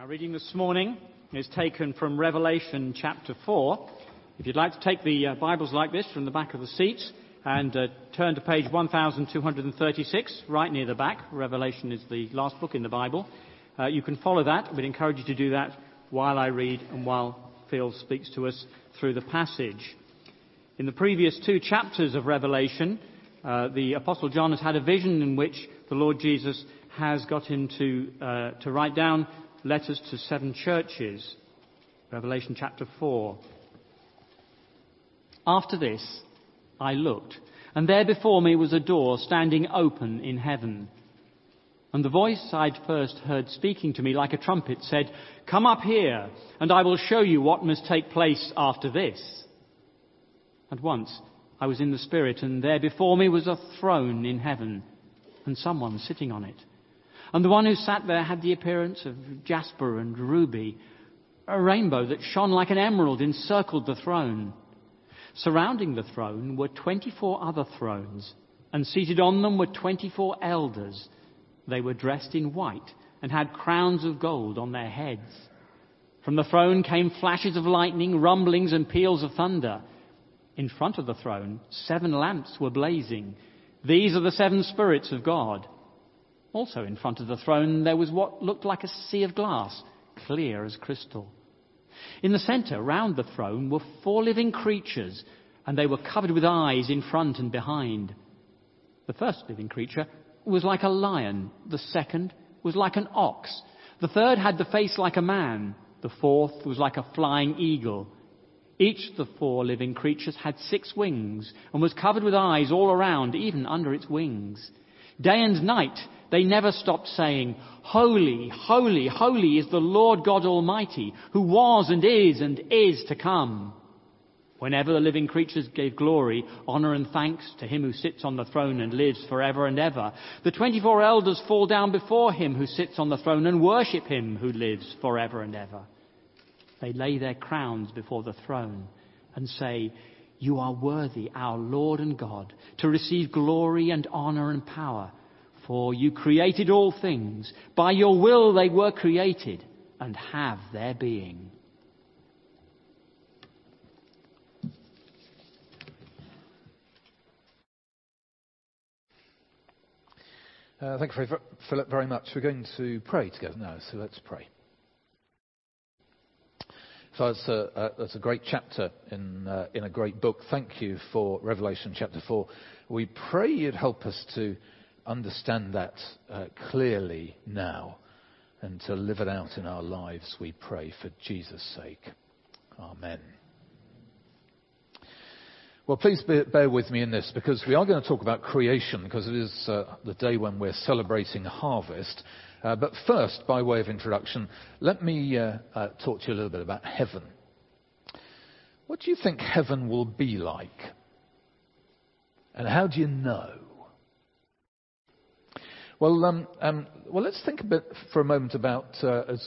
Our reading this morning is taken from Revelation chapter 4. If you'd like to take the uh, Bibles like this from the back of the seat and uh, turn to page 1236, right near the back, Revelation is the last book in the Bible, uh, you can follow that. We'd encourage you to do that while I read and while Phil speaks to us through the passage. In the previous two chapters of Revelation, uh, the Apostle John has had a vision in which the Lord Jesus has got him to, uh, to write down letters to seven churches. Revelation chapter 4. After this, I looked, and there before me was a door standing open in heaven. And the voice I'd first heard speaking to me like a trumpet said, Come up here, and I will show you what must take place after this. And once I was in the Spirit, and there before me was a throne in heaven, and someone sitting on it. And the one who sat there had the appearance of jasper and ruby. A rainbow that shone like an emerald encircled the throne. Surrounding the throne were 24 other thrones, and seated on them were 24 elders. They were dressed in white and had crowns of gold on their heads. From the throne came flashes of lightning, rumblings, and peals of thunder. In front of the throne, seven lamps were blazing. These are the seven spirits of God. Also in front of the throne there was what looked like a sea of glass, clear as crystal. In the center, round the throne, were four living creatures, and they were covered with eyes in front and behind. The first living creature was like a lion, the second was like an ox, the third had the face like a man, the fourth was like a flying eagle. Each of the four living creatures had six wings and was covered with eyes all around, even under its wings. Day and night they never stopped saying, Holy, holy, holy is the Lord God Almighty, who was and is and is to come. Whenever the living creatures gave glory, honor and thanks to him who sits on the throne and lives forever and ever, the 24 elders fall down before him who sits on the throne and worship him who lives forever and ever. They lay their crowns before the throne and say, You are worthy, our Lord and God, to receive glory and honor and power for you created all things. By your will they were created and have their being. Uh, thank you, Philip, very much. We're going to pray together now, so let's pray. So it's a, a great chapter in, uh, in a great book. Thank you for Revelation chapter 4. We pray you'd help us to understand that uh, clearly now and to live it out in our lives, we pray for Jesus' sake. Amen. Well, please bear with me in this because we are going to talk about creation because it is uh, the day when we're celebrating harvest. Uh, but first, by way of introduction, let me uh, uh, talk to you a little bit about heaven. What do you think heaven will be like? And how do you know? Well, um, um, well, let's think a bit for a moment about uh, as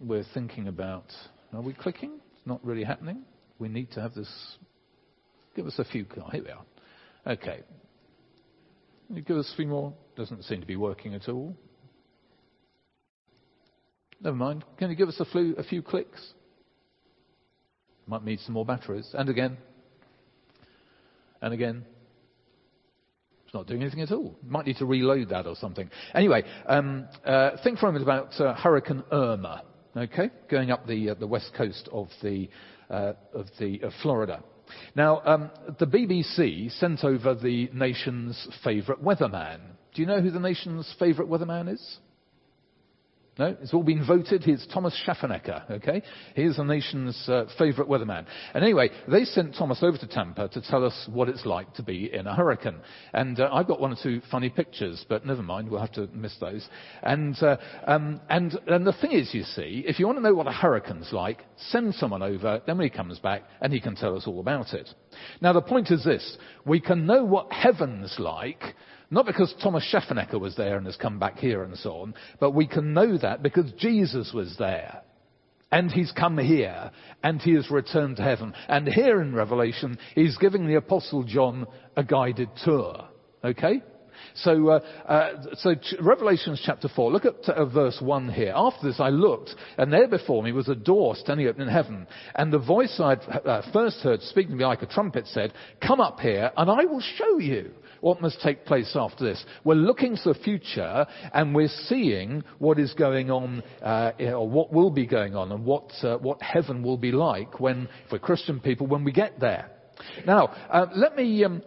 we're thinking about. Are we clicking? It's not really happening. We need to have this. Give us a few. Oh, here we are. Okay. Can you give us a few more? Doesn't seem to be working at all. Never mind. Can you give us a few, a few clicks? Might need some more batteries. And again. And again. It's not doing anything at all. Might need to reload that or something. Anyway, um, uh, think for a moment about uh, Hurricane Irma. Okay, going up the uh, the west coast of the uh, of the of Florida. Now, um, the BBC sent over the nation's favourite weatherman. Do you know who the nation's favourite weatherman is? No, it's all been voted. He's Thomas Schafernaker, okay? He's the nation's uh, favourite weatherman. And anyway, they sent Thomas over to Tampa to tell us what it's like to be in a hurricane. And uh, I've got one or two funny pictures, but never mind, we'll have to miss those. And, uh, um, and, and the thing is, you see, if you want to know what a hurricane's like, send someone over, then when he comes back, and he can tell us all about it. Now, the point is this. We can know what heaven's like not because Thomas Schafernaker was there and has come back here and so on, but we can know that because Jesus was there. And he's come here, and he has returned to heaven. And here in Revelation, he's giving the Apostle John a guided tour. Okay? So, uh, uh, so ch- Revelations chapter 4, look at uh, verse 1 here. After this I looked, and there before me was a door standing open in heaven. And the voice I'd uh, first heard speaking to me like a trumpet said, Come up here, and I will show you what must take place after this. We're looking to the future, and we're seeing what is going on, uh, or what will be going on, and what, uh, what heaven will be like when, for Christian people, when we get there. Now, let me um,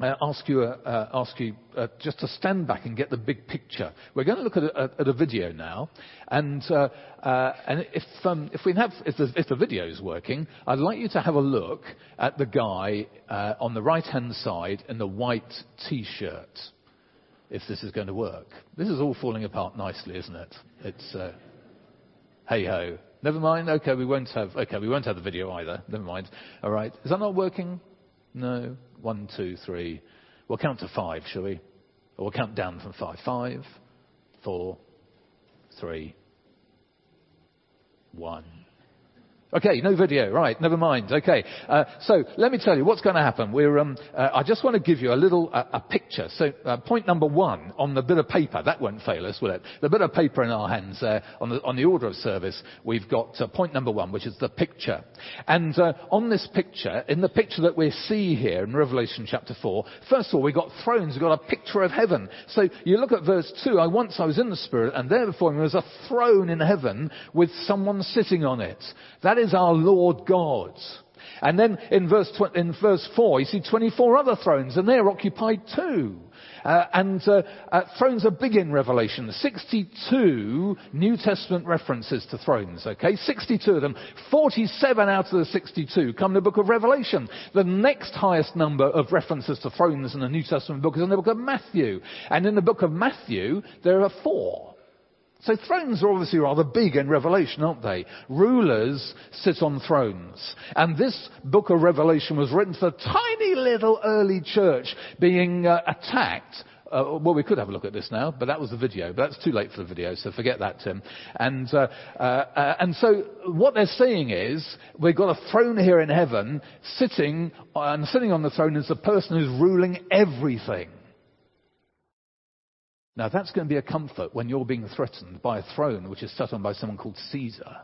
uh, ask you, uh, uh, ask you uh, just to stand back and get the big picture. We're going to look at a, at a video now, and, uh, uh, and if, um, if, we have, if, the, if the video is working, I'd like you to have a look at the guy on the right-hand side in the white T-shirt. If this is going to work, this is all falling apart nicely, isn't it? It's hey ho. Never mind. Okay, we won't have. Okay, we won't have the video either. Never mind. All right. Is that not working? No. One, two, three. We'll count to five, shall we? Or we'll count down from five. Five, four, three, one. Okay, no video. Right, never mind. Okay, uh, so let me tell you what's going to happen. We're, um, uh, I just want to give you a little uh, a picture. So uh, point number one on the bit of paper that won't fail us, will it? The bit of paper in our hands there on the on the order of service. We've got uh, point number one, which is the picture. And uh, on this picture, in the picture that we see here in Revelation chapter four, first of all we've got thrones. We've got a picture of heaven. So you look at verse two. I once I was in the spirit, and there before me was a throne in heaven with someone sitting on it. That is our Lord God. And then in verse, tw- in verse 4, you see 24 other thrones, and they're occupied too. Uh, and uh, uh, thrones are big in Revelation. 62 New Testament references to thrones, okay? 62 of them. 47 out of the 62 come in the book of Revelation. The next highest number of references to thrones in the New Testament book is in the book of Matthew. And in the book of Matthew, there are four. So thrones are obviously rather big in Revelation, aren't they? Rulers sit on thrones. And this book of Revelation was written for a tiny little early church being uh, attacked uh, well, we could have a look at this now, but that was the video. But that's too late for the video, so forget that, Tim. And uh, uh, uh and so what they're saying is we've got a throne here in heaven, sitting and sitting on the throne is the person who's ruling everything. Now that's going to be a comfort when you're being threatened by a throne which is sat on by someone called Caesar.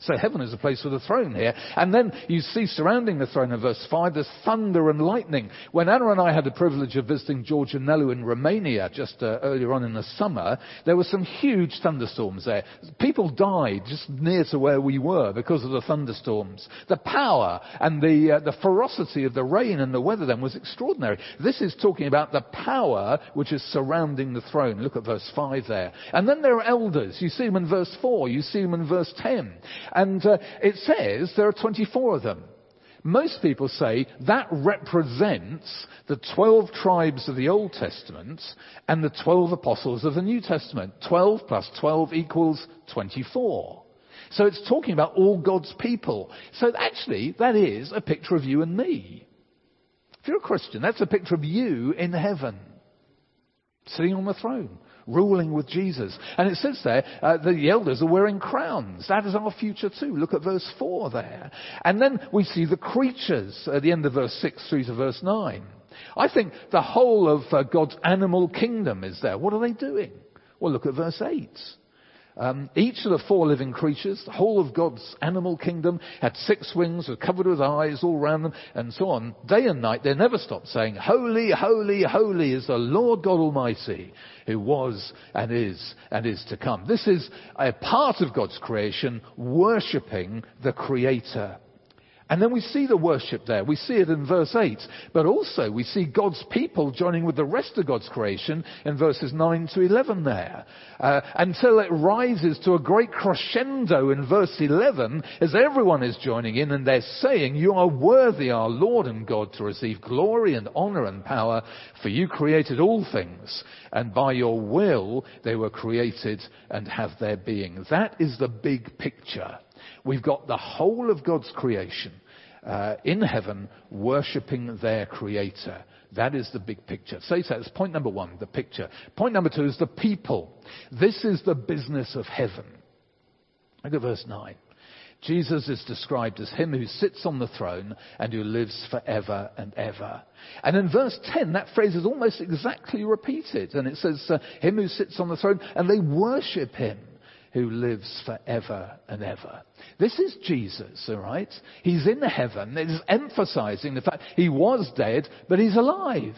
So heaven is a place with a throne here. And then you see surrounding the throne in verse 5, there's thunder and lightning. When Anna and I had the privilege of visiting George Nelu in Romania just uh, earlier on in the summer, there were some huge thunderstorms there. People died just near to where we were because of the thunderstorms. The power and the, uh, the ferocity of the rain and the weather then was extraordinary. This is talking about the power which is surrounding the throne. Look at verse 5 there. And then there are elders. You see them in verse 4. You see them in verse 10. And uh, it says there are 24 of them. Most people say that represents the 12 tribes of the Old Testament and the 12 apostles of the New Testament. 12 plus 12 equals 24. So it's talking about all God's people. So actually, that is a picture of you and me. If you're a Christian, that's a picture of you in heaven, sitting on the throne ruling with Jesus. And it says there, uh, the elders are wearing crowns. That is our future too. Look at verse 4 there. And then we see the creatures at the end of verse 6 through to verse 9. I think the whole of uh, God's animal kingdom is there. What are they doing? Well, look at verse 8. Um, each of the four living creatures, the whole of God's animal kingdom, had six wings, were covered with eyes all around them, and so on. Day and night, they never stopped saying, Holy, holy, holy is the Lord God Almighty, who was and is and is to come. This is a part of God's creation, worshipping the Creator. And then we see the worship there. We see it in verse 8. But also we see God's people joining with the rest of God's creation in verses 9 to 11 there. Uh, until it rises to a great crescendo in verse 11 as everyone is joining in and they're saying, You are worthy, our Lord and God, to receive glory and honor and power, for you created all things, and by your will they were created and have their being. That is the big picture. We've got the whole of God's creation uh, in heaven worshipping their creator. That is the big picture. So that's point number one, the picture. Point number two is the people. This is the business of heaven. Look at verse 9. Jesus is described as him who sits on the throne and who lives forever and ever. And in verse 10, that phrase is almost exactly repeated. And it says, uh, him who sits on the throne, and they worship him who lives forever and ever. This is Jesus, alright? He's in heaven. It's emphasizing the fact he was dead, but he's alive.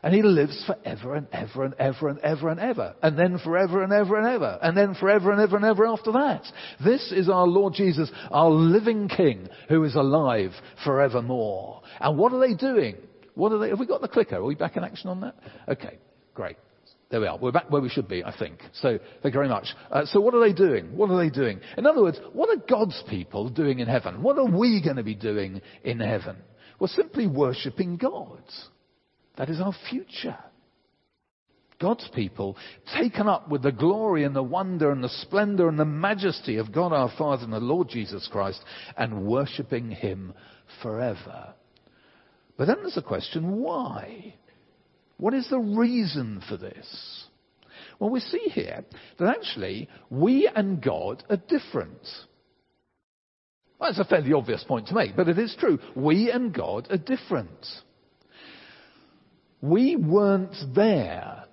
And he lives forever and ever and ever and ever and ever. And then forever and ever and ever. And then forever and ever and ever after that. This is our Lord Jesus, our living King, who is alive forevermore. And what are they doing? What are they, have we got the clicker? Are we back in action on that? Okay, great. There we are. We're back where we should be, I think. So, thank you very much. Uh, so what are they doing? What are they doing? In other words, what are God's people doing in heaven? What are we going to be doing in heaven? We're simply worshipping God. That is our future. God's people, taken up with the glory and the wonder and the splendor and the majesty of God our Father and the Lord Jesus Christ, and worshipping Him forever. But then there's a question why? What is the reason for this? Well, we see here that actually we and God are different. Well, that's a fairly obvious point to make, but it is true. We and God are different. We weren't there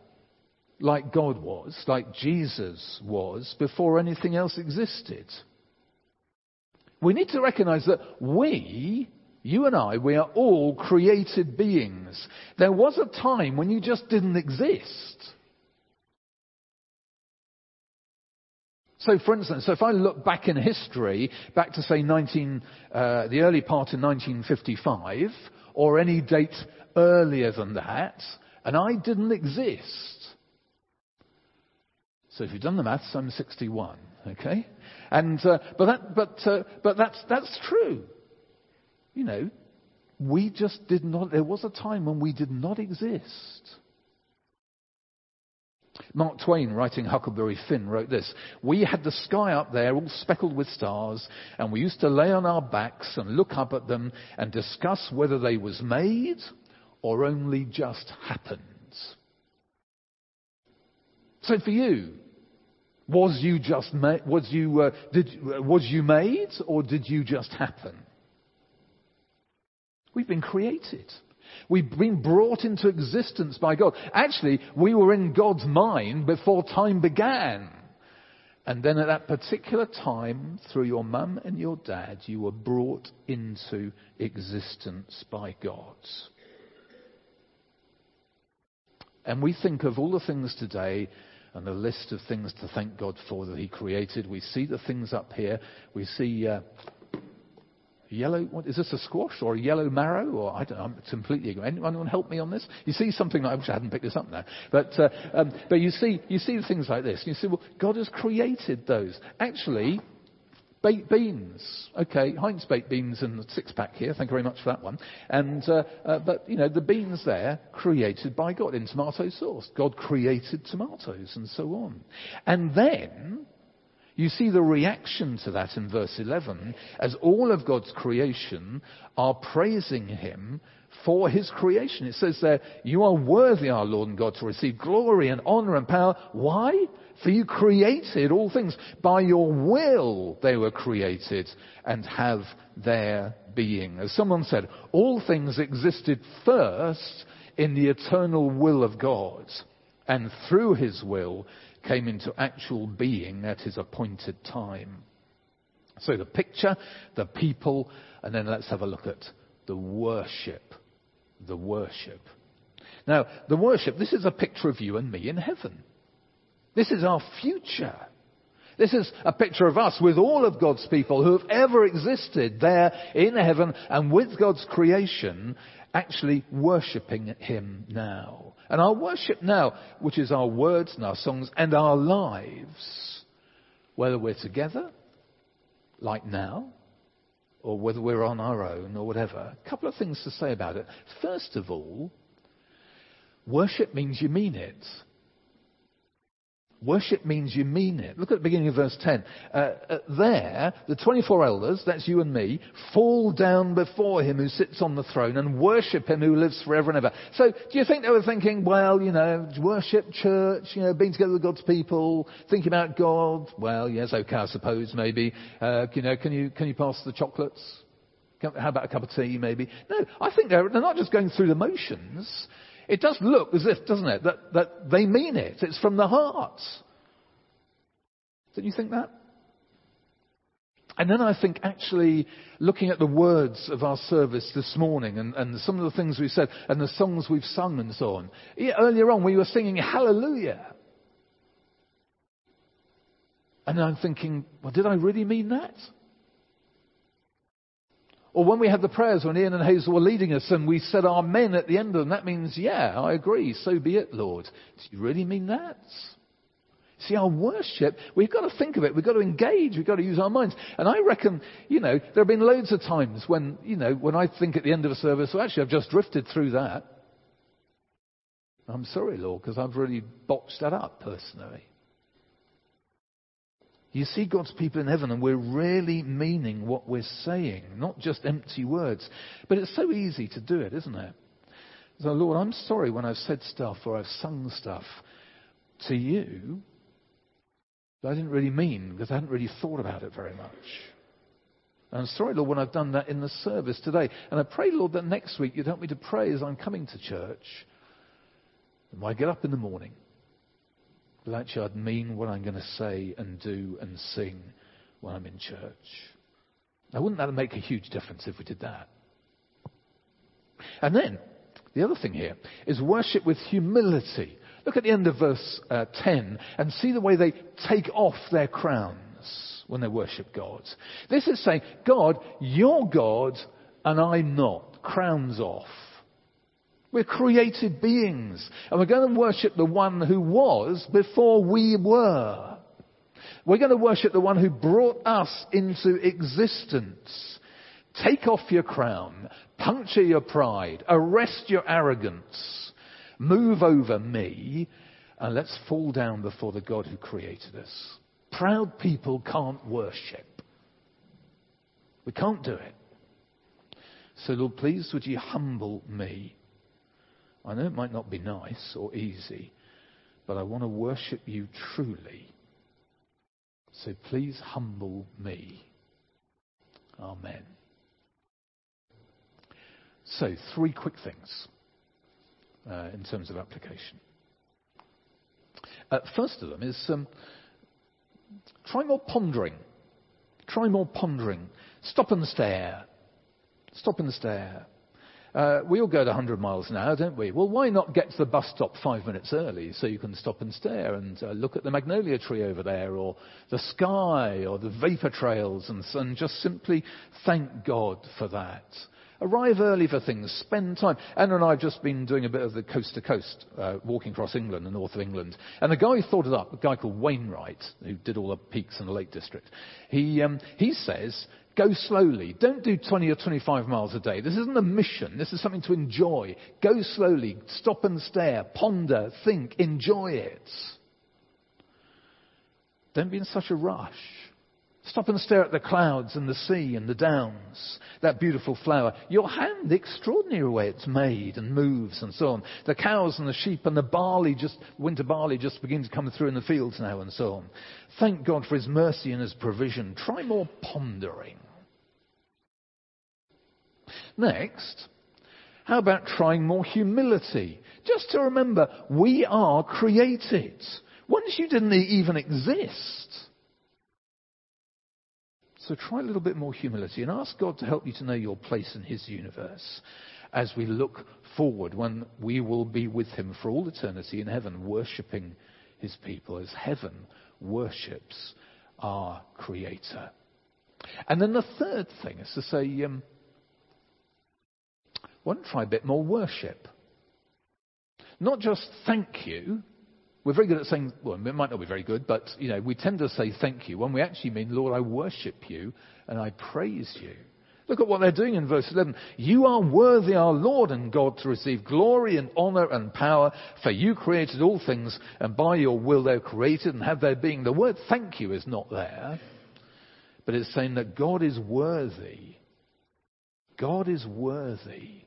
like God was, like Jesus was, before anything else existed. We need to recognize that we, you and I, we are all created beings. There was a time when you just didn't exist. So, for instance, so if I look back in history, back to say 19, uh, the early part in 1955, or any date earlier than that, and I didn't exist. So if you've done the maths, I'm 61, okay? And, uh, but that, but, uh, but that's, that's true. You know, we just did not, there was a time when we did not exist. Mark Twain, writing Huckleberry Finn, wrote this We had the sky up there all speckled with stars, and we used to lay on our backs and look up at them and discuss whether they was made or only just happened. So for you, was you just ma- was you uh, did was you made or did you just happen? We've been created. We've been brought into existence by God. Actually, we were in God's mind before time began. And then at that particular time, through your mum and your dad, you were brought into existence by God. And we think of all the things today and the list of things to thank God for that He created. We see the things up here. We see uh, yellow. What is this? A squash or a yellow marrow? Or I don't. I'm completely. Anyone help me on this? You see something. Like, I wish I hadn't picked this up now. But uh, um, but you see you see things like this. You see, well, God has created those. Actually, Baked beans. Okay, Heinz baked beans in the six pack here. Thank you very much for that one. And, uh, uh, but, you know, the beans there, created by God in tomato sauce. God created tomatoes and so on. And then, you see the reaction to that in verse 11 as all of God's creation are praising Him for His creation. It says there, you are worthy, our Lord and God, to receive glory and honor and power. Why? For you created all things. By your will they were created and have their being. As someone said, all things existed first in the eternal will of God. And through his will came into actual being at his appointed time. So the picture, the people, and then let's have a look at the worship. The worship. Now, the worship, this is a picture of you and me in heaven. This is our future. This is a picture of us with all of God's people who have ever existed there in heaven and with God's creation actually worshipping Him now. And our worship now, which is our words and our songs and our lives, whether we're together, like now, or whether we're on our own or whatever, a couple of things to say about it. First of all, worship means you mean it. Worship means you mean it. Look at the beginning of verse 10. Uh, uh, there, the 24 elders, that's you and me, fall down before him who sits on the throne and worship him who lives forever and ever. So, do you think they were thinking, well, you know, worship, church, you know, being together with God's people, thinking about God? Well, yes, okay, I suppose, maybe. Uh, you know, can you, can you pass the chocolates? How about a cup of tea, maybe? No, I think they're, they're not just going through the motions. It does look as if, doesn't it, that, that they mean it. It's from the heart. Don't you think that? And then I think actually looking at the words of our service this morning and, and some of the things we've said and the songs we've sung and so on. Yeah, earlier on we were singing Hallelujah. And I'm thinking, well, did I really mean that? Or when we had the prayers when Ian and Hazel were leading us and we said Amen at the end of them, that means, yeah, I agree, so be it, Lord. Do you really mean that? See, our worship, we've got to think of it. We've got to engage. We've got to use our minds. And I reckon, you know, there have been loads of times when, you know, when I think at the end of a service, well, actually, I've just drifted through that. I'm sorry, Lord, because I've really botched that up personally. You see God's people in heaven and we're really meaning what we're saying, not just empty words. But it's so easy to do it, isn't it? So, Lord, I'm sorry when I've said stuff or I've sung stuff to you that I didn't really mean because I hadn't really thought about it very much. And I'm sorry, Lord, when I've done that in the service today. And I pray, Lord, that next week you'd help me to pray as I'm coming to church. And when I get up in the morning, but actually, I'd mean what I'm going to say and do and sing when I'm in church. Now, wouldn't that make a huge difference if we did that? And then, the other thing here is worship with humility. Look at the end of verse uh, 10 and see the way they take off their crowns when they worship God. This is saying, God, you're God and I'm not. Crowns off. We're created beings. And we're going to worship the one who was before we were. We're going to worship the one who brought us into existence. Take off your crown. Puncture your pride. Arrest your arrogance. Move over me. And let's fall down before the God who created us. Proud people can't worship. We can't do it. So Lord, please would you humble me I know it might not be nice or easy, but I want to worship you truly. So please humble me. Amen. So, three quick things uh, in terms of application. Uh, first of them is um, try more pondering. Try more pondering. Stop and stare. Stop and stare. Uh, we all go at 100 miles an hour, don't we? Well, why not get to the bus stop five minutes early so you can stop and stare and uh, look at the magnolia tree over there or the sky or the vapor trails and, and just simply thank God for that. Arrive early for things. Spend time. Anna and I have just been doing a bit of the coast to coast, walking across England, the north of England. And the guy who thought it up, a guy called Wainwright, who did all the peaks in the Lake District, he, um, he says Go slowly. Don't do 20 or 25 miles a day. This isn't a mission. This is something to enjoy. Go slowly. Stop and stare. Ponder. Think. Enjoy it. Don't be in such a rush. Stop and stare at the clouds and the sea and the downs. That beautiful flower. Your hand, the extraordinary way it's made and moves and so on. The cows and the sheep and the barley just, winter barley just begin to come through in the fields now and so on. Thank God for His mercy and His provision. Try more pondering. Next, how about trying more humility? Just to remember, we are created. Once you didn't even exist. So try a little bit more humility and ask God to help you to know your place in His universe as we look forward when we will be with Him for all eternity in heaven, worshipping His people as heaven worships our Creator. And then the third thing is to say, um, why don't try a bit more worship? Not just thank you. We're very good at saying, well, it might not be very good, but, you know, we tend to say thank you when we actually mean, Lord, I worship you and I praise you. Look at what they're doing in verse 11. You are worthy, our Lord and God, to receive glory and honor and power, for you created all things, and by your will they're created and have their being. The word thank you is not there, but it's saying that God is worthy. God is worthy.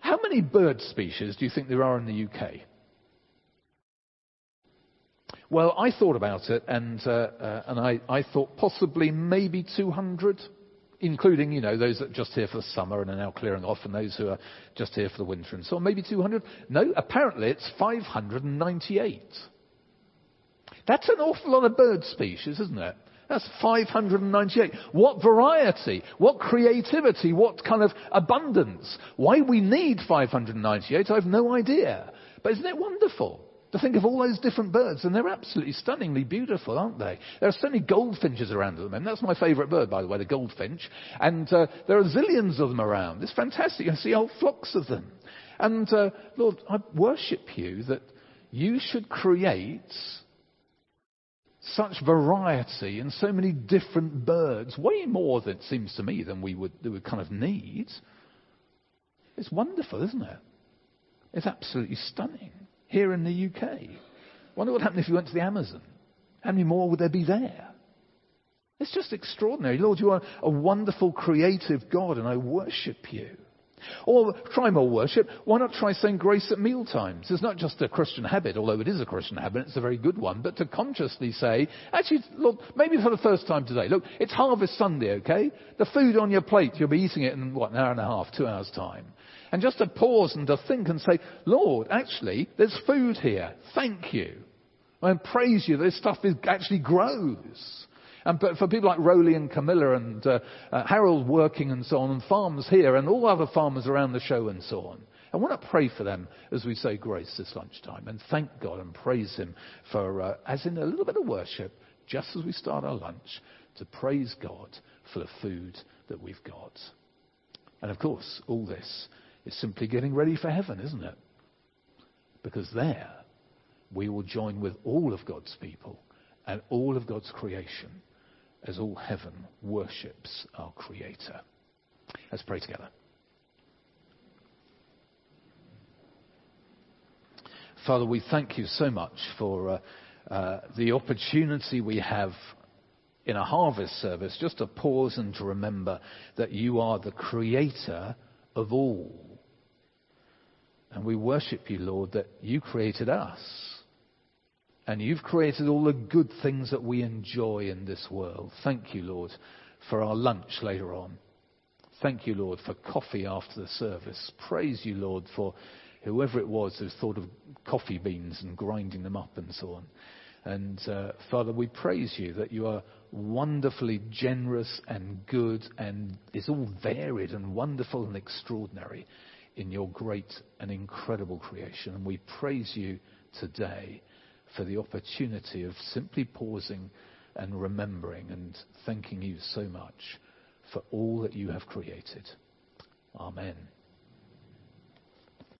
How many bird species do you think there are in the UK? Well, I thought about it, and, uh, uh, and I, I thought possibly maybe 200, including, you know, those that are just here for the summer and are now clearing off, and those who are just here for the winter and so on. Maybe 200? No, apparently it's 598. That's an awful lot of bird species, isn't it? That's 598. What variety? What creativity? What kind of abundance? Why we need 598, I have no idea. But isn't it wonderful? To think of all those different birds, and they're absolutely stunningly beautiful, aren't they? There are so many goldfinches around at the moment. That's my favourite bird, by the way, the goldfinch. And uh, there are zillions of them around. It's fantastic. You see whole flocks of them. And uh, Lord, I worship you that you should create such variety and so many different birds, way more, than it seems to me, than we would, we would kind of need. It's wonderful, isn't it? It's absolutely stunning here in the UK. Wonder what happened if you went to the Amazon. How many more would there be there? It's just extraordinary. Lord, you are a wonderful, creative God, and I worship you. Or try more worship. Why not try saying grace at meal times? It's not just a Christian habit, although it is a Christian habit, it's a very good one, but to consciously say, actually, Lord, maybe for the first time today, look, it's Harvest Sunday, okay? The food on your plate, you'll be eating it in, what, an hour and a half, two hours' time. And just to pause and to think and say, Lord, actually, there's food here. Thank you. I praise you. This stuff is, actually grows. And but for people like Rowley and Camilla and uh, uh, Harold working and so on, and farmers here, and all other farmers around the show and so on. I want to pray for them as we say grace this lunchtime and thank God and praise Him for, uh, as in a little bit of worship, just as we start our lunch, to praise God for the food that we've got. And of course, all this is simply getting ready for heaven, isn't it? Because there we will join with all of God's people and all of God's creation as all heaven worships our Creator. Let's pray together. Father, we thank you so much for uh, uh, the opportunity we have in a harvest service just to pause and to remember that you are the creator of all. And we worship you, Lord, that you created us. And you've created all the good things that we enjoy in this world. Thank you, Lord, for our lunch later on. Thank you, Lord, for coffee after the service. Praise you, Lord, for whoever it was who thought of coffee beans and grinding them up and so on. And uh, Father, we praise you that you are wonderfully generous and good and it's all varied and wonderful and extraordinary in your great and incredible creation. And we praise you today for the opportunity of simply pausing and remembering and thanking you so much for all that you have created. Amen.